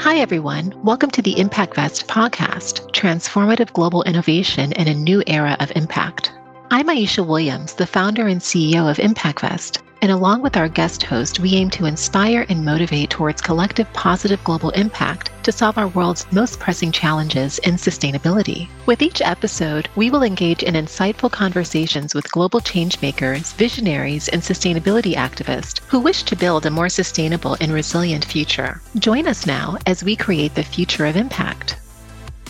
Hi, everyone. Welcome to the ImpactVest podcast, transformative global innovation in a new era of impact. I'm Aisha Williams, the founder and CEO of ImpactVest, and along with our guest host, we aim to inspire and motivate towards collective positive global impact to solve our world's most pressing challenges in sustainability. With each episode, we will engage in insightful conversations with global changemakers, visionaries, and sustainability activists who wish to build a more sustainable and resilient future. Join us now as we create the future of impact.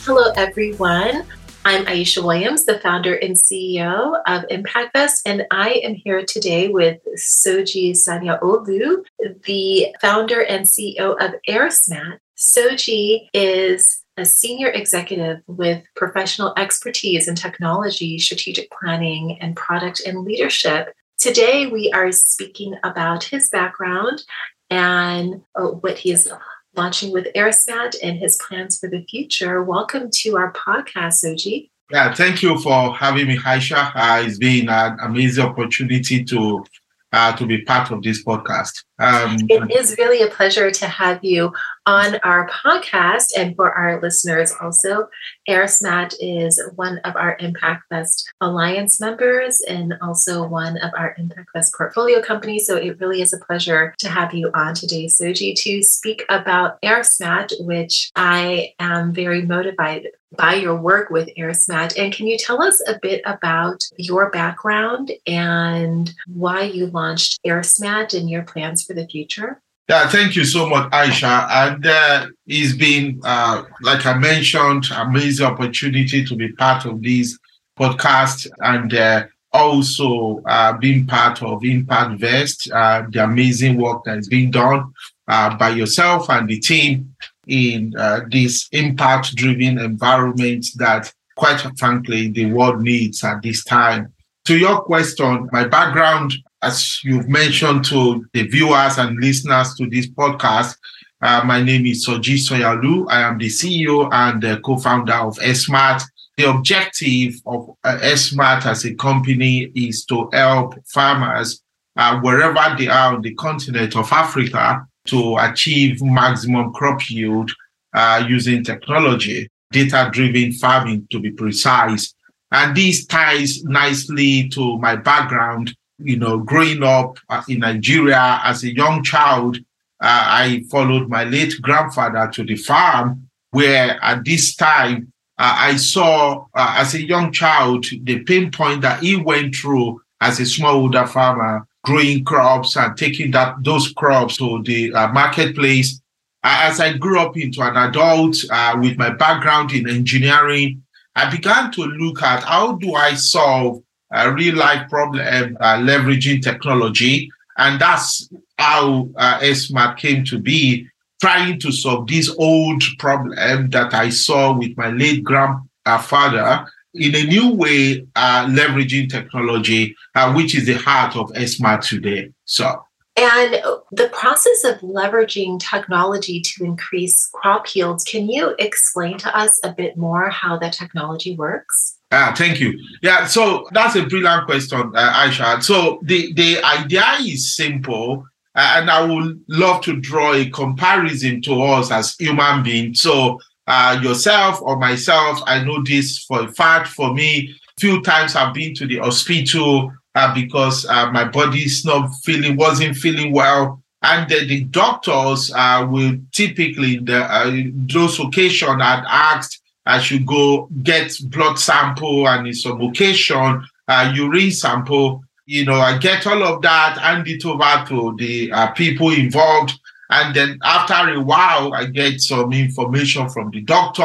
Hello, everyone. I'm Aisha Williams, the founder and CEO of ImpactVest, and I am here today with Soji Sanyaolu, the founder and CEO of AirSmat. Soji is a senior executive with professional expertise in technology, strategic planning, and product and leadership. Today, we are speaking about his background and uh, what he is launching with AirSmat and his plans for the future. Welcome to our podcast, Soji. Yeah, thank you for having me, Aisha. Uh, it's been an amazing opportunity to uh, to be part of this podcast. Um, it is really a pleasure to have you on our podcast. And for our listeners also, AirSmat is one of our ImpactVest Alliance members and also one of our ImpactVest portfolio companies. So it really is a pleasure to have you on today, Soji, to speak about AirSmat, which I am very motivated by your work with AirSmat. And can you tell us a bit about your background and why you launched AirSmat and your plans for the future? Yeah, thank you so much, Aisha. And uh, it's been, uh, like I mentioned, amazing opportunity to be part of this podcast and uh, also uh, being part of Impact Vest, uh, the amazing work that is being done uh, by yourself and the team in this impact-driven environment that, quite frankly, the world needs at this time. To your question, my background as you've mentioned to the viewers and listeners to this podcast, uh, my name is Soji Sanyaolu. I am the CEO and co-founder of AirSmat. The objective of uh, AirSmat as a company is to help farmers uh, wherever they are on the continent of Africa to achieve maximum crop yield uh, using technology, data-driven farming to be precise. And this ties nicely to my background you know, growing up uh, in Nigeria as a young child, uh, I followed my late grandfather to the farm, where at this time uh, I saw uh, as a young child the pain point that he went through as a smallholder farmer, growing crops and taking that those crops to the uh, marketplace. as I grew up into an adult with my background in engineering, I began to look at how do I solve a real life problem uh, leveraging technology. And that's how uh, AirSmat came to be, trying to solve this old problem that I saw with my late grandfather in a new way, uh, leveraging technology, uh, which is the heart of AirSmat today. So. And the process of leveraging technology to increase crop yields, can you explain to us a bit more how that technology works? Ah, thank you. Yeah, so that's a brilliant question, uh, Aisha. So the, the idea is simple, uh, and I would love to draw a comparison to us as human beings. So uh, yourself or myself, I know this for a fact. For me, few times I've been to the hospital uh, because uh, my body's not feeling, wasn't feeling well. And the, the doctors uh, will typically, the, those occasions, had asked I should go get blood sample and some occasion, uh, urine sample. You know, I get all of that, hand it over to the uh, people involved. And then after a while, I get some information from the doctor.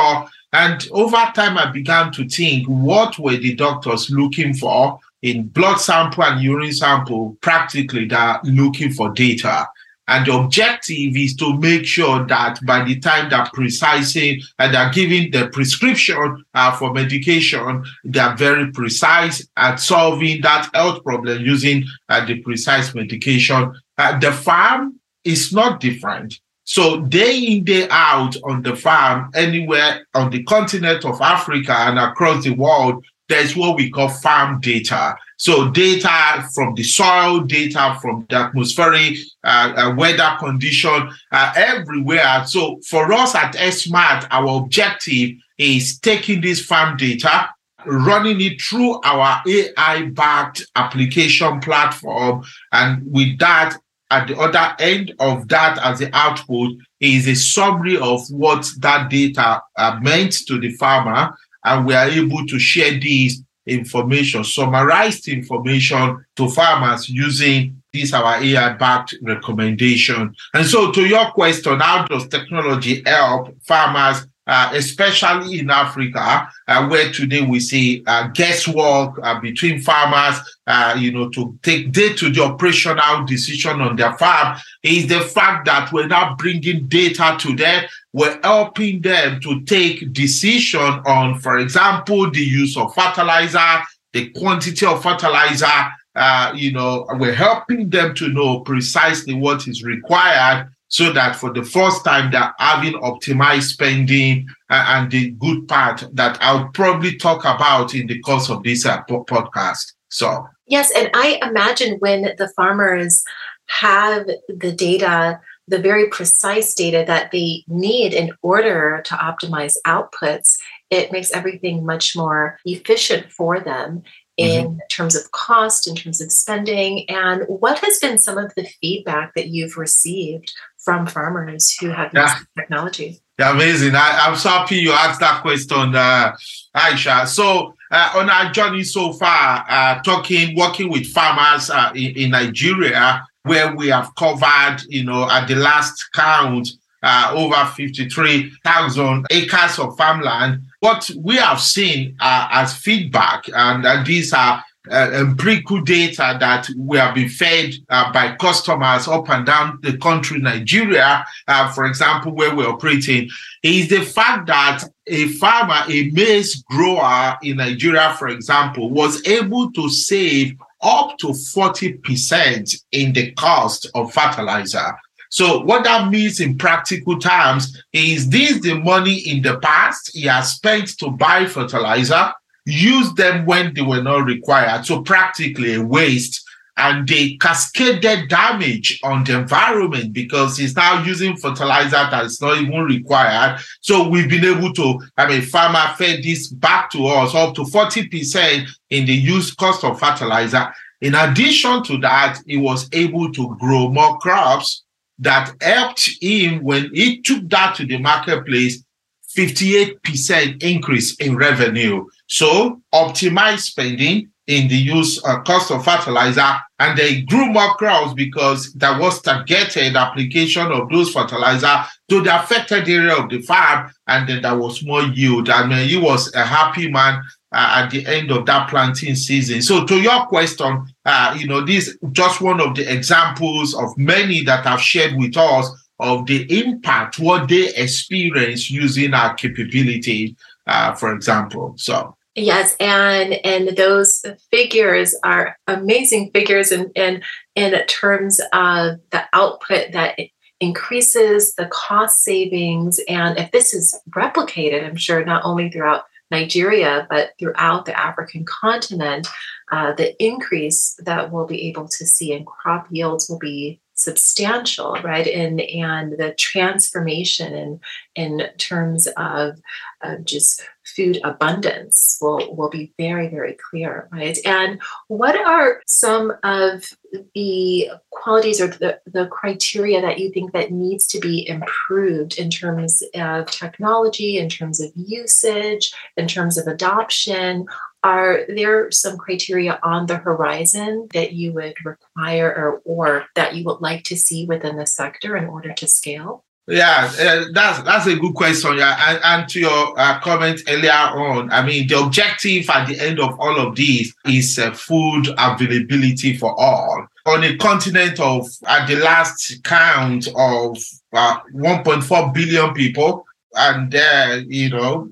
And over time, I began to think, what were the doctors looking for in blood sample and urine sample? Practically, they're looking for data. And the objective is to make sure that by the time they're precising and they're giving the prescription uh, for medication, they're very precise at solving that health problem using uh, the precise medication. Uh, the farm is not different. So day in, day out on the farm, anywhere on the continent of Africa and across the world, there's what we call farm data. So data from the soil, data from the atmospheric uh, uh, weather condition, uh, everywhere. So for us at SMART, our objective is taking this farm data, running it through our AI-backed application platform, and with that, at the other end of that as the output is a summary of what that data uh, meant to the farmer and we are able to share these information, summarized information to farmers using this our AI-backed recommendation. And so to your question, how does technology help farmers uh, especially in Africa, uh, where today we see uh, guesswork uh, between farmers, uh, you know, to take day-to-day operational decision on their farm, is the fact that we're now bringing data to them. We're helping them to take decision on, for example, the use of fertilizer, the quantity of fertilizer. Uh, you know, we're helping them to know precisely what is required so that for the first time they're having optimized spending uh, and the good part that I'll probably talk about in the course of this uh, podcast. So, yes, and I imagine when the farmers have the data, the very precise data that they need in order to optimize outputs, it makes everything much more efficient for them in mm-hmm. terms of cost, in terms of spending, and what has been some of the feedback that you've received from farmers who have used yeah. technology? Yeah, amazing. I, am so happy you asked that question, uh, Aisha. So, uh, on our journey so far, uh, talking, working with farmers uh, in, in, Nigeria, where we have covered, you know, at the last count, uh, over 53,000 acres of farmland. What we have seen uh, as feedback, and these are uh, empirical data that we have been fed uh, by customers up and down the country, Nigeria, uh, for example, where we're operating, is the fact that a farmer, a maize grower in Nigeria, for example, was able to save up to 40% in the cost of fertilizer. So what that means in practical terms is this the money in the past he has spent to buy fertilizer use them when they were not required. So practically a waste. And they cascaded damage on the environment because he's now using fertilizer that is not even required. So we've been able to, I mean, farmer fed this back to us up to 40% in the use cost of fertilizer. In addition to that, he was able to grow more crops that helped him when he took that to the marketplace 58% increase in revenue. So optimize spending in the use uh, cost of fertilizer and they grew more crops because there was targeted application of those fertilizer to the affected area of the farm and then there was more yield. I mean he was a happy man uh, at the end of that planting season. So to your question uh, you know this just one of the examples of many that have shared with us of the impact what they experience using our capability uh, for example. So Yes, and and those figures are amazing figures in in in terms of the output that increases the cost savings. And if this is replicated, I'm sure not only throughout Nigeria but throughout the African continent, uh, the increase that we'll be able to see in crop yields will be substantial, right? And and the transformation in in terms of uh, just food abundance will will be very very clear, right? And what are some of the qualities or the, the criteria that you think that needs to be improved in terms of technology, in terms of usage, in terms of adoption? Are there some criteria on the horizon that you would require or, or that you would like to see within the sector in order to scale? Yeah, uh, that's that's a good question. Yeah, and, and to your uh, comment earlier on, I mean, the objective at the end of all of this is uh, food availability for all on a continent of, at the last count of uh, 1.4 billion people and you know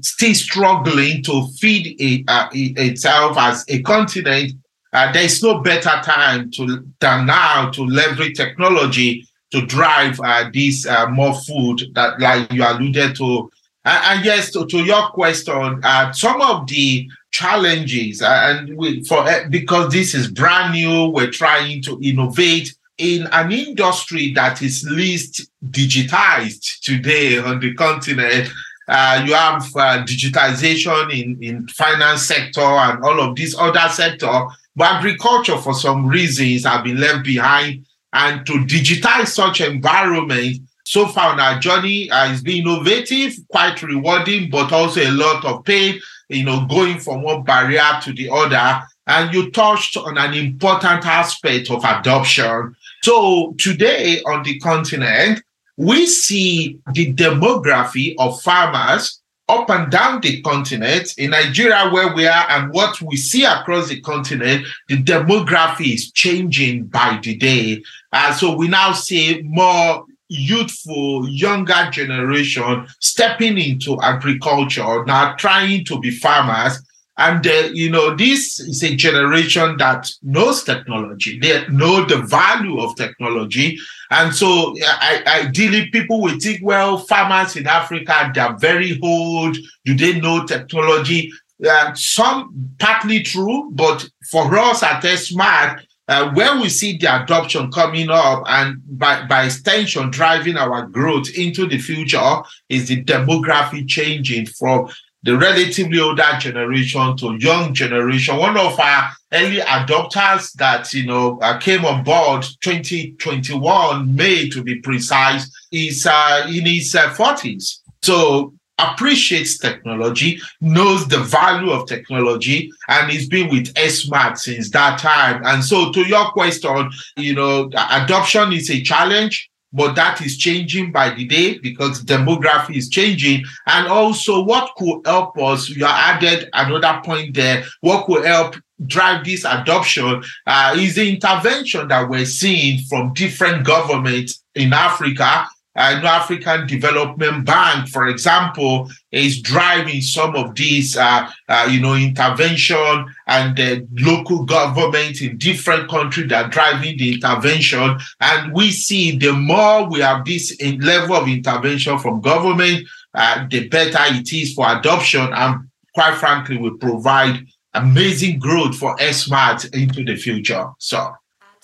still struggling to feed it, uh, itself as a continent uh, there is no better time to than now to leverage technology to drive uh, this uh, more food that like you alluded to and, and yes to, to your question uh, some of the challenges, and we, for eh, because this is brand new, we're trying to innovate in an industry that is least digitized today on the continent. Uh, you have uh, digitization in, in finance sector and all of these other sector, but agriculture for some reasons have been left behind. And to digitize such environment, so far on our journey uh, it's been innovative, quite rewarding, but also a lot of pain, you know, going from one barrier to the other. And you touched on an important aspect of adoption. So today on the continent, we see the demography of farmers up and down the continent in Nigeria, where we are, and what we see across the continent, the demography is changing by the day. Uh, so we now see more youthful, younger generation stepping into agriculture, now trying to be farmers. And, uh, you know, this is a generation that knows technology. They know the value of technology. And so I, ideally, people will think, well, farmers in Africa, they're very old. Do they know technology? Uh, some partly true, but for us at Smart, uh, where we see the adoption coming up and by, by extension driving our growth into the future is the demography changing from the relatively older generation to young generation. One of our early adopters that you know uh, came on board 2021 May to be precise is uh, in his 40s. Uh, so appreciates technology, knows the value of technology, and he's been with SMART since that time. And so, to your question, you know, adoption is a challenge. But that is changing by the day because demography is changing. And also, what could help us? You added another point there. What could help drive this adoption uh, is the intervention that we're seeing from different governments in Africa uh, African Development Bank, for example, is driving some of these, uh, uh, you know, intervention and the local government in different countries that are driving the intervention. And we see the more we have this level of intervention from government, uh, the better it is for adoption. And quite frankly, we provide amazing growth for SMART into the future. So.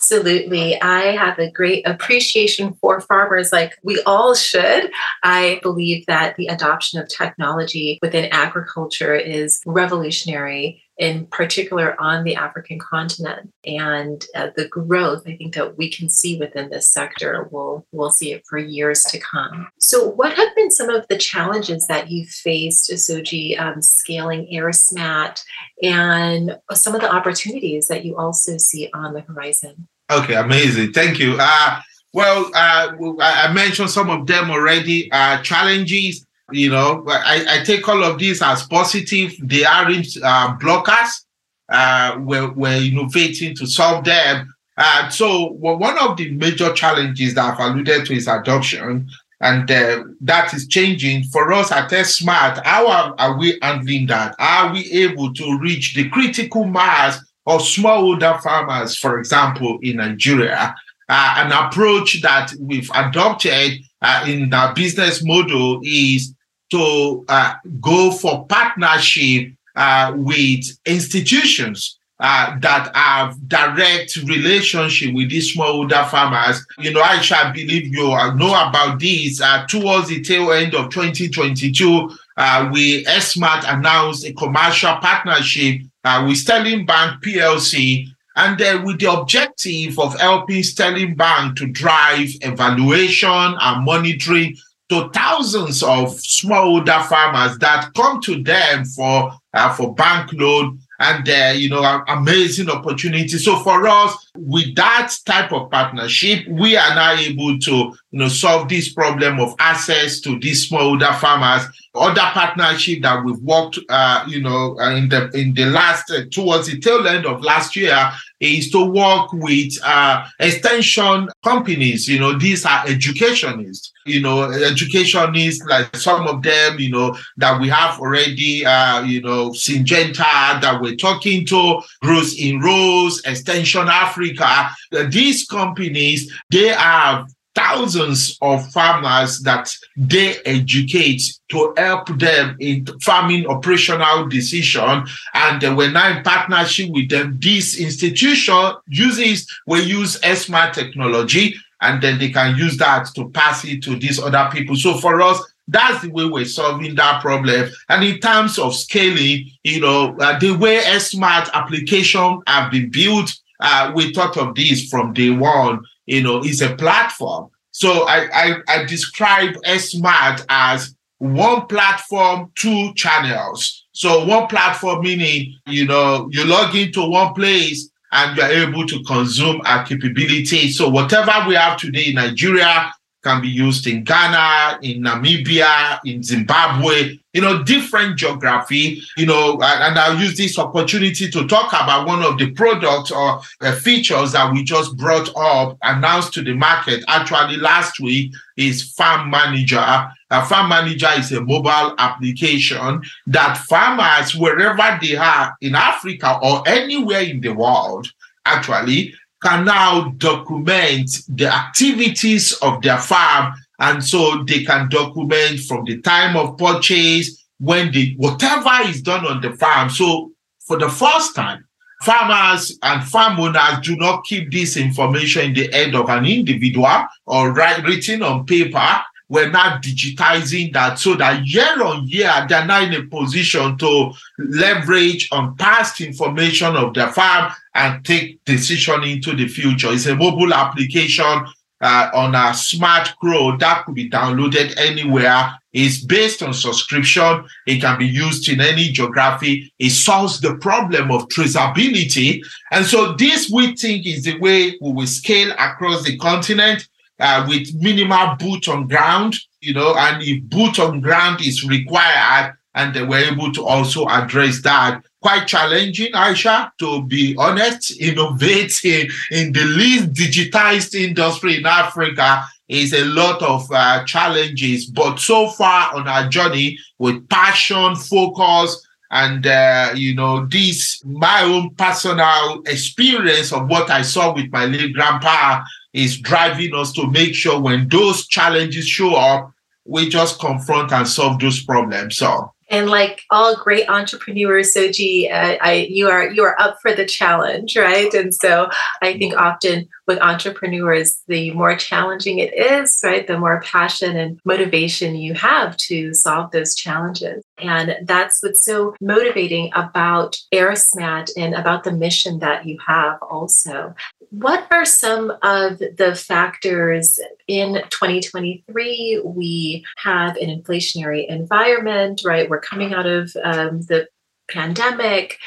Absolutely. I have a great appreciation for farmers, like we all should. I believe that the adoption of technology within agriculture is revolutionary in particular on the African continent. And uh, the growth I think that we can see within this sector, we'll, we'll see it for years to come. So, what have been some of the challenges that you've faced, Soji, um, scaling AirSmat, and some of the opportunities that you also see on the horizon? Okay, amazing. Thank you. Uh, well, uh, I mentioned some of them already. Uh, challenges you know, I, I take all of these as positive. They aren't uh, blockers. Uh, we're, we're innovating to solve them. Uh, so well, one of the major challenges that I've alluded to is adoption, and uh, that is changing for us at Smart. How are, are, we handling that? Are we able to reach the critical mass of smallholder farmers, for example, in Nigeria? Uh, an approach that we've adopted uh, in our business model is to uh, go for partnership uh, with institutions uh, that have direct relationship with these smallholder farmers. You know, I shall believe you know about this. Uh, towards the tail end of 2022, uh, we SMART announced a commercial partnership uh, with Sterling Bank PLC and uh, with the objective of helping Sterling Bank to drive evaluation and monitoring to thousands of smallholder farmers that come to them for uh, for bank loan and uh, you know amazing opportunity. So for us with that type of partnership we are now able to you know solve this problem of access to these smallholder farmers. Other partnership that we've worked uh, you know uh, in the in the last uh, towards the tail end of last year is to work with uh, extension companies you know these are educationists you know, educationists, like some of them, you know, that we have already, uh, you know, Syngenta that we're talking to, Growth in Rose, Extension Africa. These companies, they have thousands of farmers that they educate to help them in farming operational decision. And uh, we're now in partnership with them. This institution uses we use smart technology and then they can use that to pass it to these other people. So for us that's the way we're solving that problem. And in terms of scaling, you know, uh, the way smart application have been built, uh, we thought of this from day one you know, it's a platform. So I, I, I describe Smart as one platform, two channels. So one platform meaning, you know, you log into one place and you're able to consume our capability. So whatever we have today in Nigeria, can be used in Ghana, in Namibia, in Zimbabwe, you know, different geography, you know, and, I'll use this opportunity to talk about one of the products or uh, features that we just brought up, announced to the market actually last week is Farm Manager. A Farm Manager is a mobile application that farmers, wherever they are in Africa or anywhere in the world, actually can now document the activities of their farm. And so they can document from the time of purchase, when the whatever is done on the farm. So for the first time, farmers and farm owners do not keep this information in the head of an individual or write written on paper we're now digitizing that so that year on year, they're now in a position to leverage on past information of their farm and take decision into the future. It's a mobile application uh, on a smart grow that could be downloaded anywhere. It's based on subscription. It can be used in any geography. It solves the problem of traceability. And so this we think is the way we will scale across the continent uh, with minimal boot on ground, you know, and if boot on ground is required, and they were able to also address that. Quite challenging, Aisha, to be honest, innovating in the least digitized industry in Africa is a lot of uh, challenges. But so far on our journey with passion, focus, and uh, you know this my own personal experience of what I saw with my late grandpa is driving us to make sure when those challenges show up, we just confront and solve those problems. So and like all great entrepreneurs soji uh, I, you are you are up for the challenge right and so i think often with entrepreneurs the more challenging it is right the more passion and motivation you have to solve those challenges and that's what's so motivating about AirSmat and about the mission that you have also what are some of the factors in 2023? We have an inflationary environment, right? We're coming out of um, the pandemic,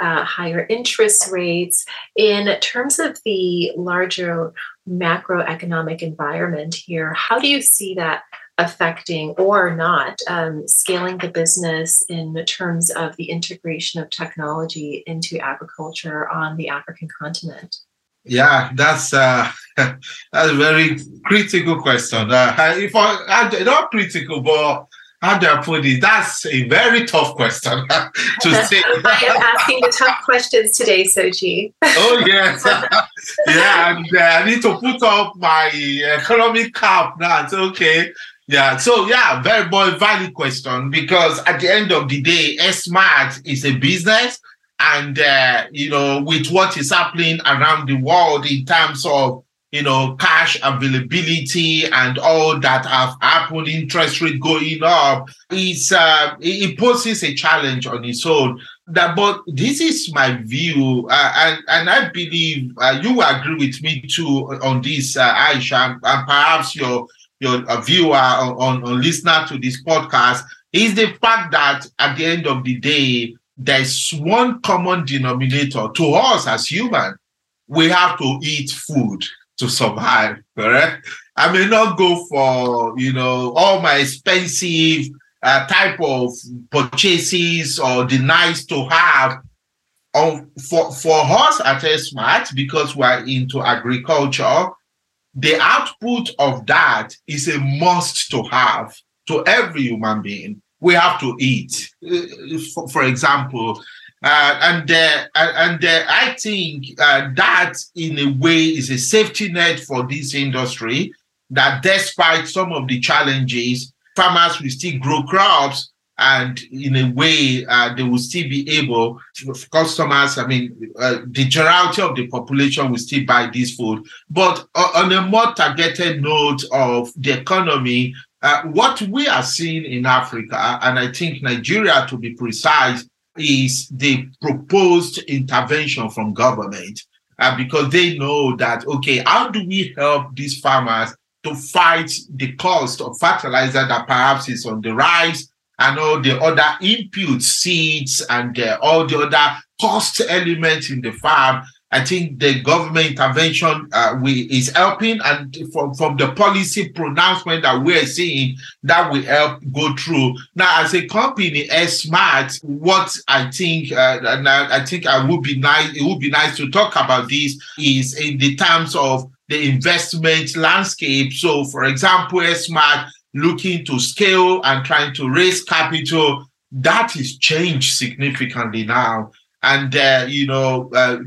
uh, higher interest rates. In terms of the larger macroeconomic environment here, how do you see that affecting or not um, scaling the business in terms of the integration of technology into agriculture on the African continent? Yeah, that's uh, that's a very critical question. Uh, if I, not critical, but how do I put it? That's a very tough question to say. I am asking the tough questions today, Soji. oh yes, yeah, and uh, I need to put up my economic cap now. Okay. Yeah, so yeah, very very valid question because at the end of the day, Smart is a business and uh, you know with what is happening around the world in terms of you know cash availability and all that have happened interest rate going up it's uh, it poses a challenge on its own. That but this is my view uh, and and i believe uh, you agree with me too on this uh, aisha and perhaps your your viewer on, on listener to this podcast is the fact that at the end of the day there's one common denominator to us as human. We have to eat food to survive, correct? I may not go for, you know, all my expensive uh, type of purchases or the nice to have. Um, for, for us at Smart, because we're into agriculture, the output of that is a must to have to every human being we have to eat. For, for example, uh, and uh, and uh, I think uh, that in a way is a safety net for this industry that despite some of the challenges, farmers will still grow crops and in a way uh, they will still be able to, customers i mean uh, the generality of the population will still buy this food. But on a more targeted note of the economy uh, what we are seeing in africa and i think nigeria to be precise is the proposed intervention from government uh, because they know that okay how do we help these farmers to fight the cost of fertilizer that perhaps is on the rise and all the other inputs, seeds, and uh, all the other cost elements in the farm. I think the government intervention uh, we, is helping, and from, from the policy pronouncement that we're seeing, that will help go through. Now, as a company, AirSmat, what I think, uh, and I, I think I would be nice, it would be nice to talk about this is in the terms of the investment landscape. So, for example, AirSmat looking to scale and trying to raise capital, that is changed significantly now. And, uh, you know, uh,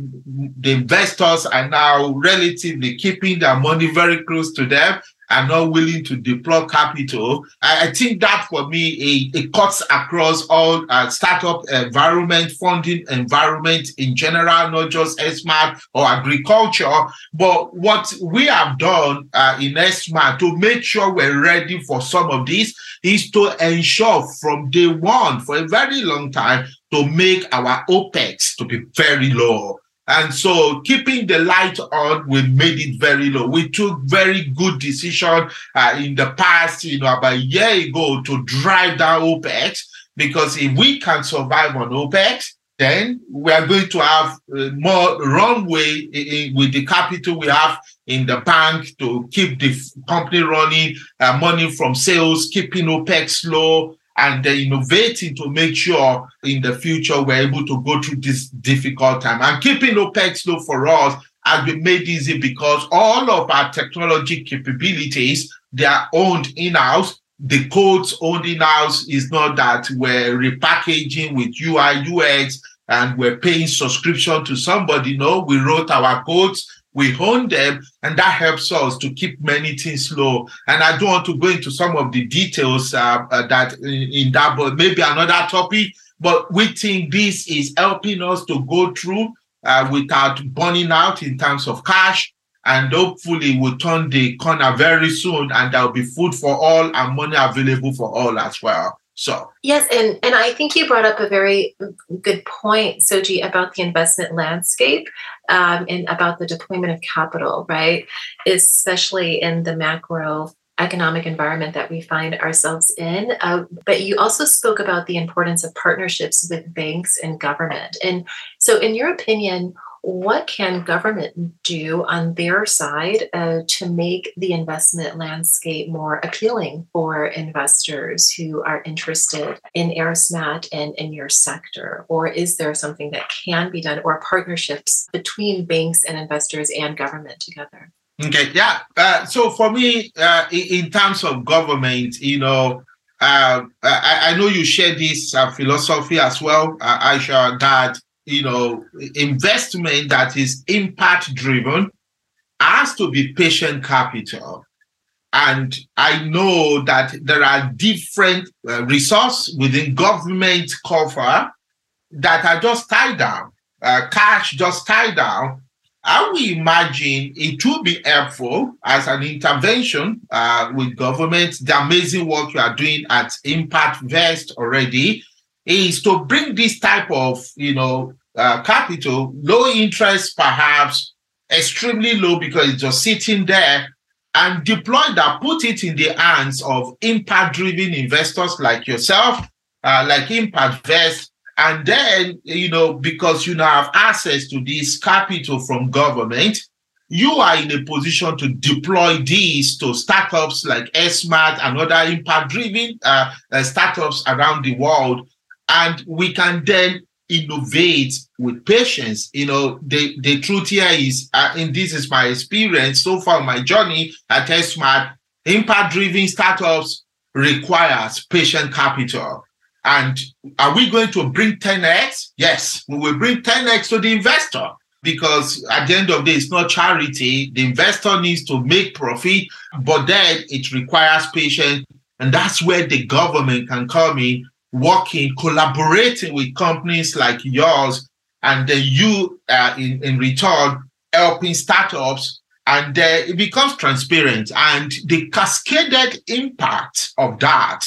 the investors are now relatively keeping their money very close to them are not willing to deploy capital. I, I think that for me, it, it cuts across all uh, startup environment, funding environment in general, not just AirSmat or agriculture. But what we have done uh, in AirSmat to make sure we're ready for some of these is to ensure from day one, for a very long time, to make our OPEX to be very low. And so keeping the light on, we made it very low. We took very good decision uh, in the past, you know, about a year ago to drive down OPEX because if we can survive on OPEX, then we are going to have uh, more runway in, in, with the capital we have in the bank to keep the company running, uh, money from sales, keeping OPEX low, and they're innovating to make sure in the future we're able to go through this difficult time. And keeping OPEX low for us has been made easy because all of our technology capabilities, they are owned in-house. The codes owned in-house is not that we're repackaging with UI, UX, and we're paying subscription to somebody. No, we wrote our codes we hone them and that helps us to keep many things low. And i don't want to go into some of the details uh, uh, that in, in, that but maybe another topic. But we think this is helping us to go through uh, without burning out in terms of cash. And hopefully we'll turn the corner very soon and there'll be food for all and money available for all as well. So. Yes, and and I think you brought up a very good point, Soji, about the investment landscape um, and about the deployment of capital, right? Especially in the macro economic environment that we find ourselves in. Uh, but you also spoke about the importance of partnerships with banks and government. And so, in your opinion, what can government do on their side uh, to make the investment landscape more appealing for investors who are interested in AirSmat and in your sector? Or is there something that can be done or partnerships between banks and investors and government together? Okay, yeah. Uh, so for me, uh, in, terms of government, you know, uh, I, I, know you share this uh, philosophy as well, uh, Aisha, that you know, investment that is impact driven has to be patient capital. And I know that there are different uh, resources within government cover that are just tied down, uh, cash just tied down. I will imagine it will be helpful as an intervention uh, with government. The amazing work you are doing at Impact Vest already is to bring this type of, you know, uh, capital, low interest perhaps, extremely low because it's just sitting there and deploy that, put it in the hands of impact-driven investors like yourself, uh, like Impact Vest, and then, you know, because you now have access to this capital from government, you are in a position to deploy these to startups like AirSmat and other impact-driven uh, uh, startups around the world and we can then innovate with patience. You know, the, the truth here is, uh, and this is my experience so far, my journey at AirSmat, impact-driven startups requires patient capital. And are we going to bring 10x? Yes, we will bring 10x to the investor. because at the end of the day, it's not charity. The investor needs to make profit, but then it requires patience. And that's where the government can come in, working, collaborating with companies like yours, and then you, uh, in, in return, helping startups. And uh, it becomes transparent. And the cascaded impact of that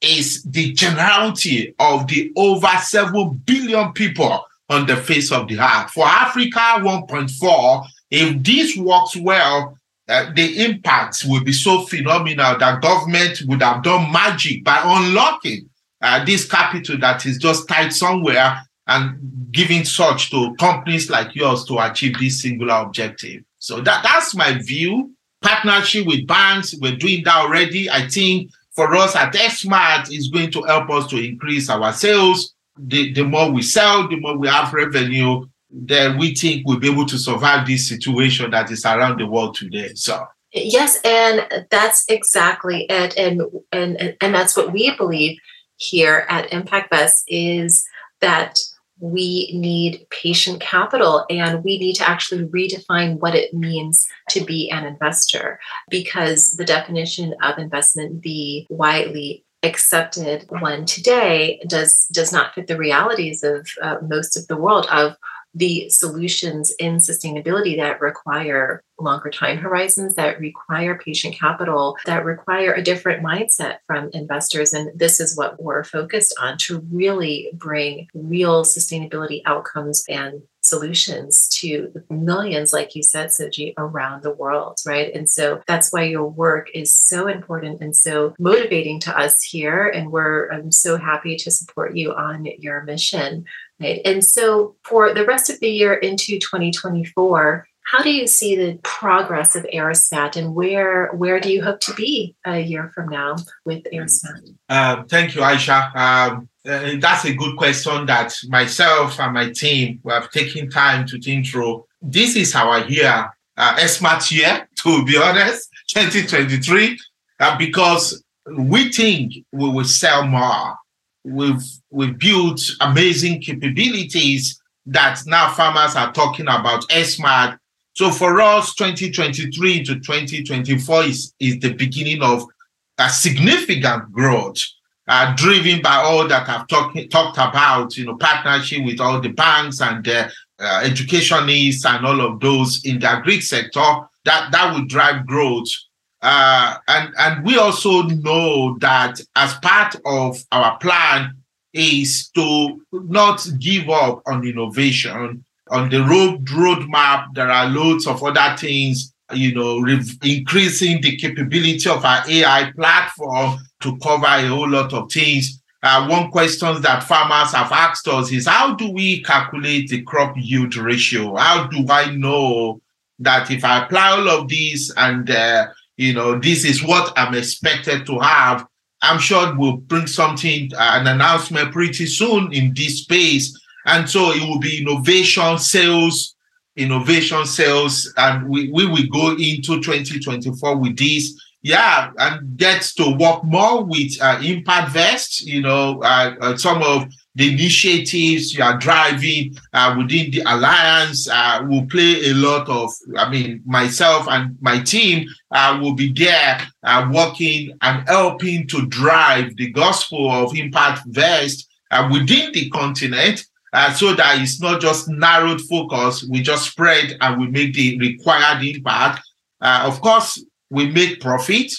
is the generality of the over 7 billion people on the face of the earth. For Africa 1.4, if this works well, uh, the impacts will be so phenomenal that government would have done magic by unlocking uh, this capital that is just tied somewhere and giving such to companies like yours to achieve this singular objective. So that, that's my view. Partnership with banks, we're doing that already. I think for us at AirSmat is going to help us to increase our sales. The, the more we sell, the more we have revenue, then we think we'll be able to survive this situation that is around the world today. So yes, and that's exactly it. And and and that's what we believe here at Impact Vest is that we need patient capital and we need to actually redefine what it means to be an investor because the definition of investment, the widely accepted one today, does does not fit the realities of uh, most of the world of the solutions in sustainability that require longer time horizons, that require patient capital, that require a different mindset from investors. And this is what we're focused on to really bring real sustainability outcomes and solutions to millions, like you said, Soji, around the world, right? And so that's why your work is so important and so motivating to us here. And we're I'm so happy to support you on your mission. Right. And so for the rest of the year into 2024, how do you see the progress of AirSmat and where where do you hope to be a year from now with AirSmat? Um, thank you, Aisha. Um, uh, that's a good question that myself and my team have taken time to think through. This is our year, uh, year, to be honest, 2023, uh, because we think we will sell more. We've, we've built amazing capabilities that now farmers are talking about AirSmat. So for us, 2023 to 2024 is, is the beginning of a significant growth uh, driven by all that I've talk, talked about, you know, partnership with all the banks and the uh, educationists and all of those in the agri sector, that, that will drive growth. Uh, and, and we also know that as part of our plan is to not give up on innovation. On the road roadmap, there are loads of other things you know, increasing the capability of our AI platform to cover a whole lot of things. Uh, one question that farmers have asked us is how do we calculate the crop yield ratio? How do I know that if I apply all of these and uh, you know this is what I'm expected to have? I'm sure we'll bring something, uh, an announcement pretty soon in this space, and so it will be innovation, sales, innovation sales, and we, we will go into 2024 with this. Yeah, and get to work more with uh, Impact Vest, you know, uh, uh, some of the initiatives you are driving uh, within the alliance uh, will play a lot of i mean myself and my team uh, will be there uh, working and helping to drive the gospel of impact vest uh, within the continent uh, so that it's not just narrowed focus. We just spread and we make the required impact. Uh, of course, we make profit,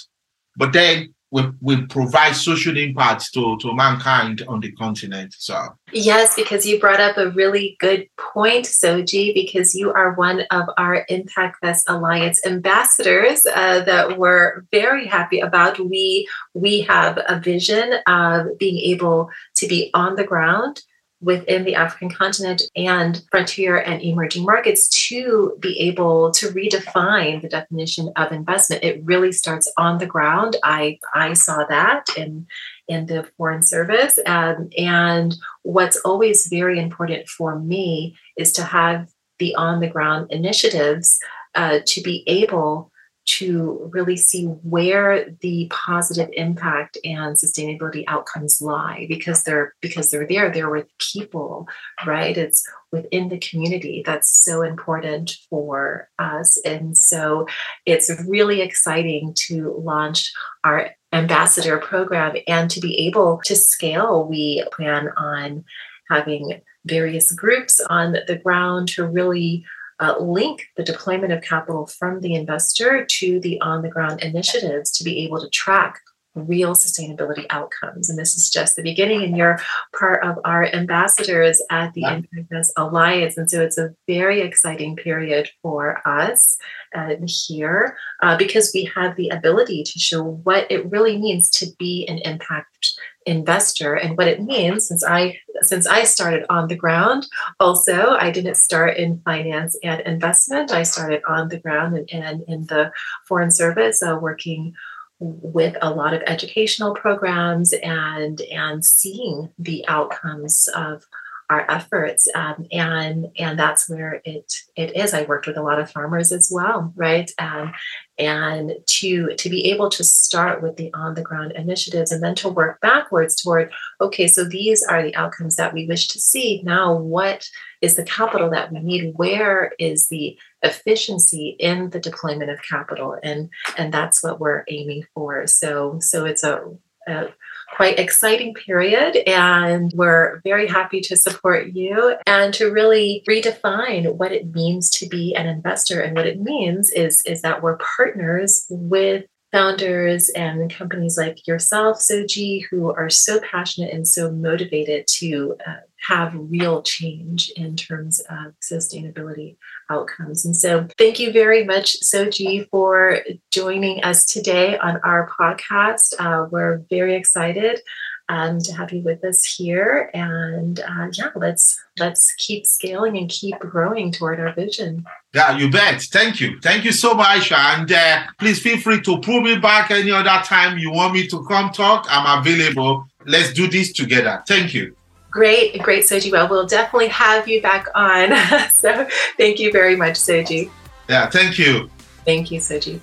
but then we, we provide social impact to, to mankind on the continent. So yes, because you brought up a really good point, Soji, because you are one of our Impact Vest Alliance ambassadors uh, that we're very happy about. We we have a vision of being able to be on the ground within the African continent and frontier and emerging markets to be able to redefine the definition of investment. It really starts on the ground. I I saw that in in the foreign service, um, and what's always very important for me is to have the on the ground initiatives uh, to be able to really see where the positive impact and sustainability outcomes lie because they're because they're there they're with people right? It's within the community that's so important for us. And so it's really exciting to launch our ambassador program and to be able to scale. We plan on having various groups on the ground to really uh, link the deployment of capital from the investor to the on the ground initiatives to be able to track real sustainability outcomes. And this is just the beginning, and you're part of our ambassadors at the yeah. Alliance. And so it's a very exciting period for us uh, here uh, because we have the ability to show what it really means to be an impact investor. And what it means since i since i started on the ground also i didn't start in finance and investment. I started on the ground and, and in the foreign service uh, working with a lot of educational programs and and seeing the outcomes of our efforts um, and and that's where it it is. I worked with a lot of farmers as well right? Um, and to to be able to start with the on the ground initiatives and then to work backwards toward okay so these are the outcomes that we wish to see. Now what is the capital that we need? Where is the efficiency in the deployment of capital? And and that's what we're aiming for. So so it's a, a quite exciting period. And we're very happy to support you and to really redefine what it means to be an investor. And what it means is, is that we're partners with founders and companies like yourself, Soji, who are so passionate and so motivated to uh, have real change in terms of sustainability outcomes. And so, thank you very much, Soji, for joining us today on our podcast. Uh, we're very excited um, to have you with us here. And uh, yeah, let's let's keep scaling and keep growing toward our vision. Yeah, you bet. Thank you. Thank you so much. And uh, please feel free to pull me back any other time you want me to come talk. I'm available. Let's do this together. Thank you. Great, great, Soji. Well, we'll definitely have you back on. so thank you very much, Soji. Yeah, thank you. Thank you, Soji.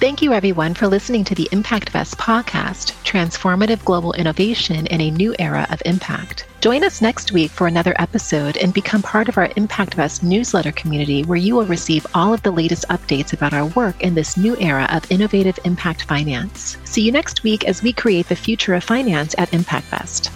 Thank you, everyone, for listening to the ImpactVest podcast, Transformative Global Innovation in a New Era of Impact. Join us next week for another episode and become part of our ImpactVest newsletter community, where you will receive all of the latest updates about our work in this new era of innovative impact finance. See you next week as we create the future of finance at ImpactVest.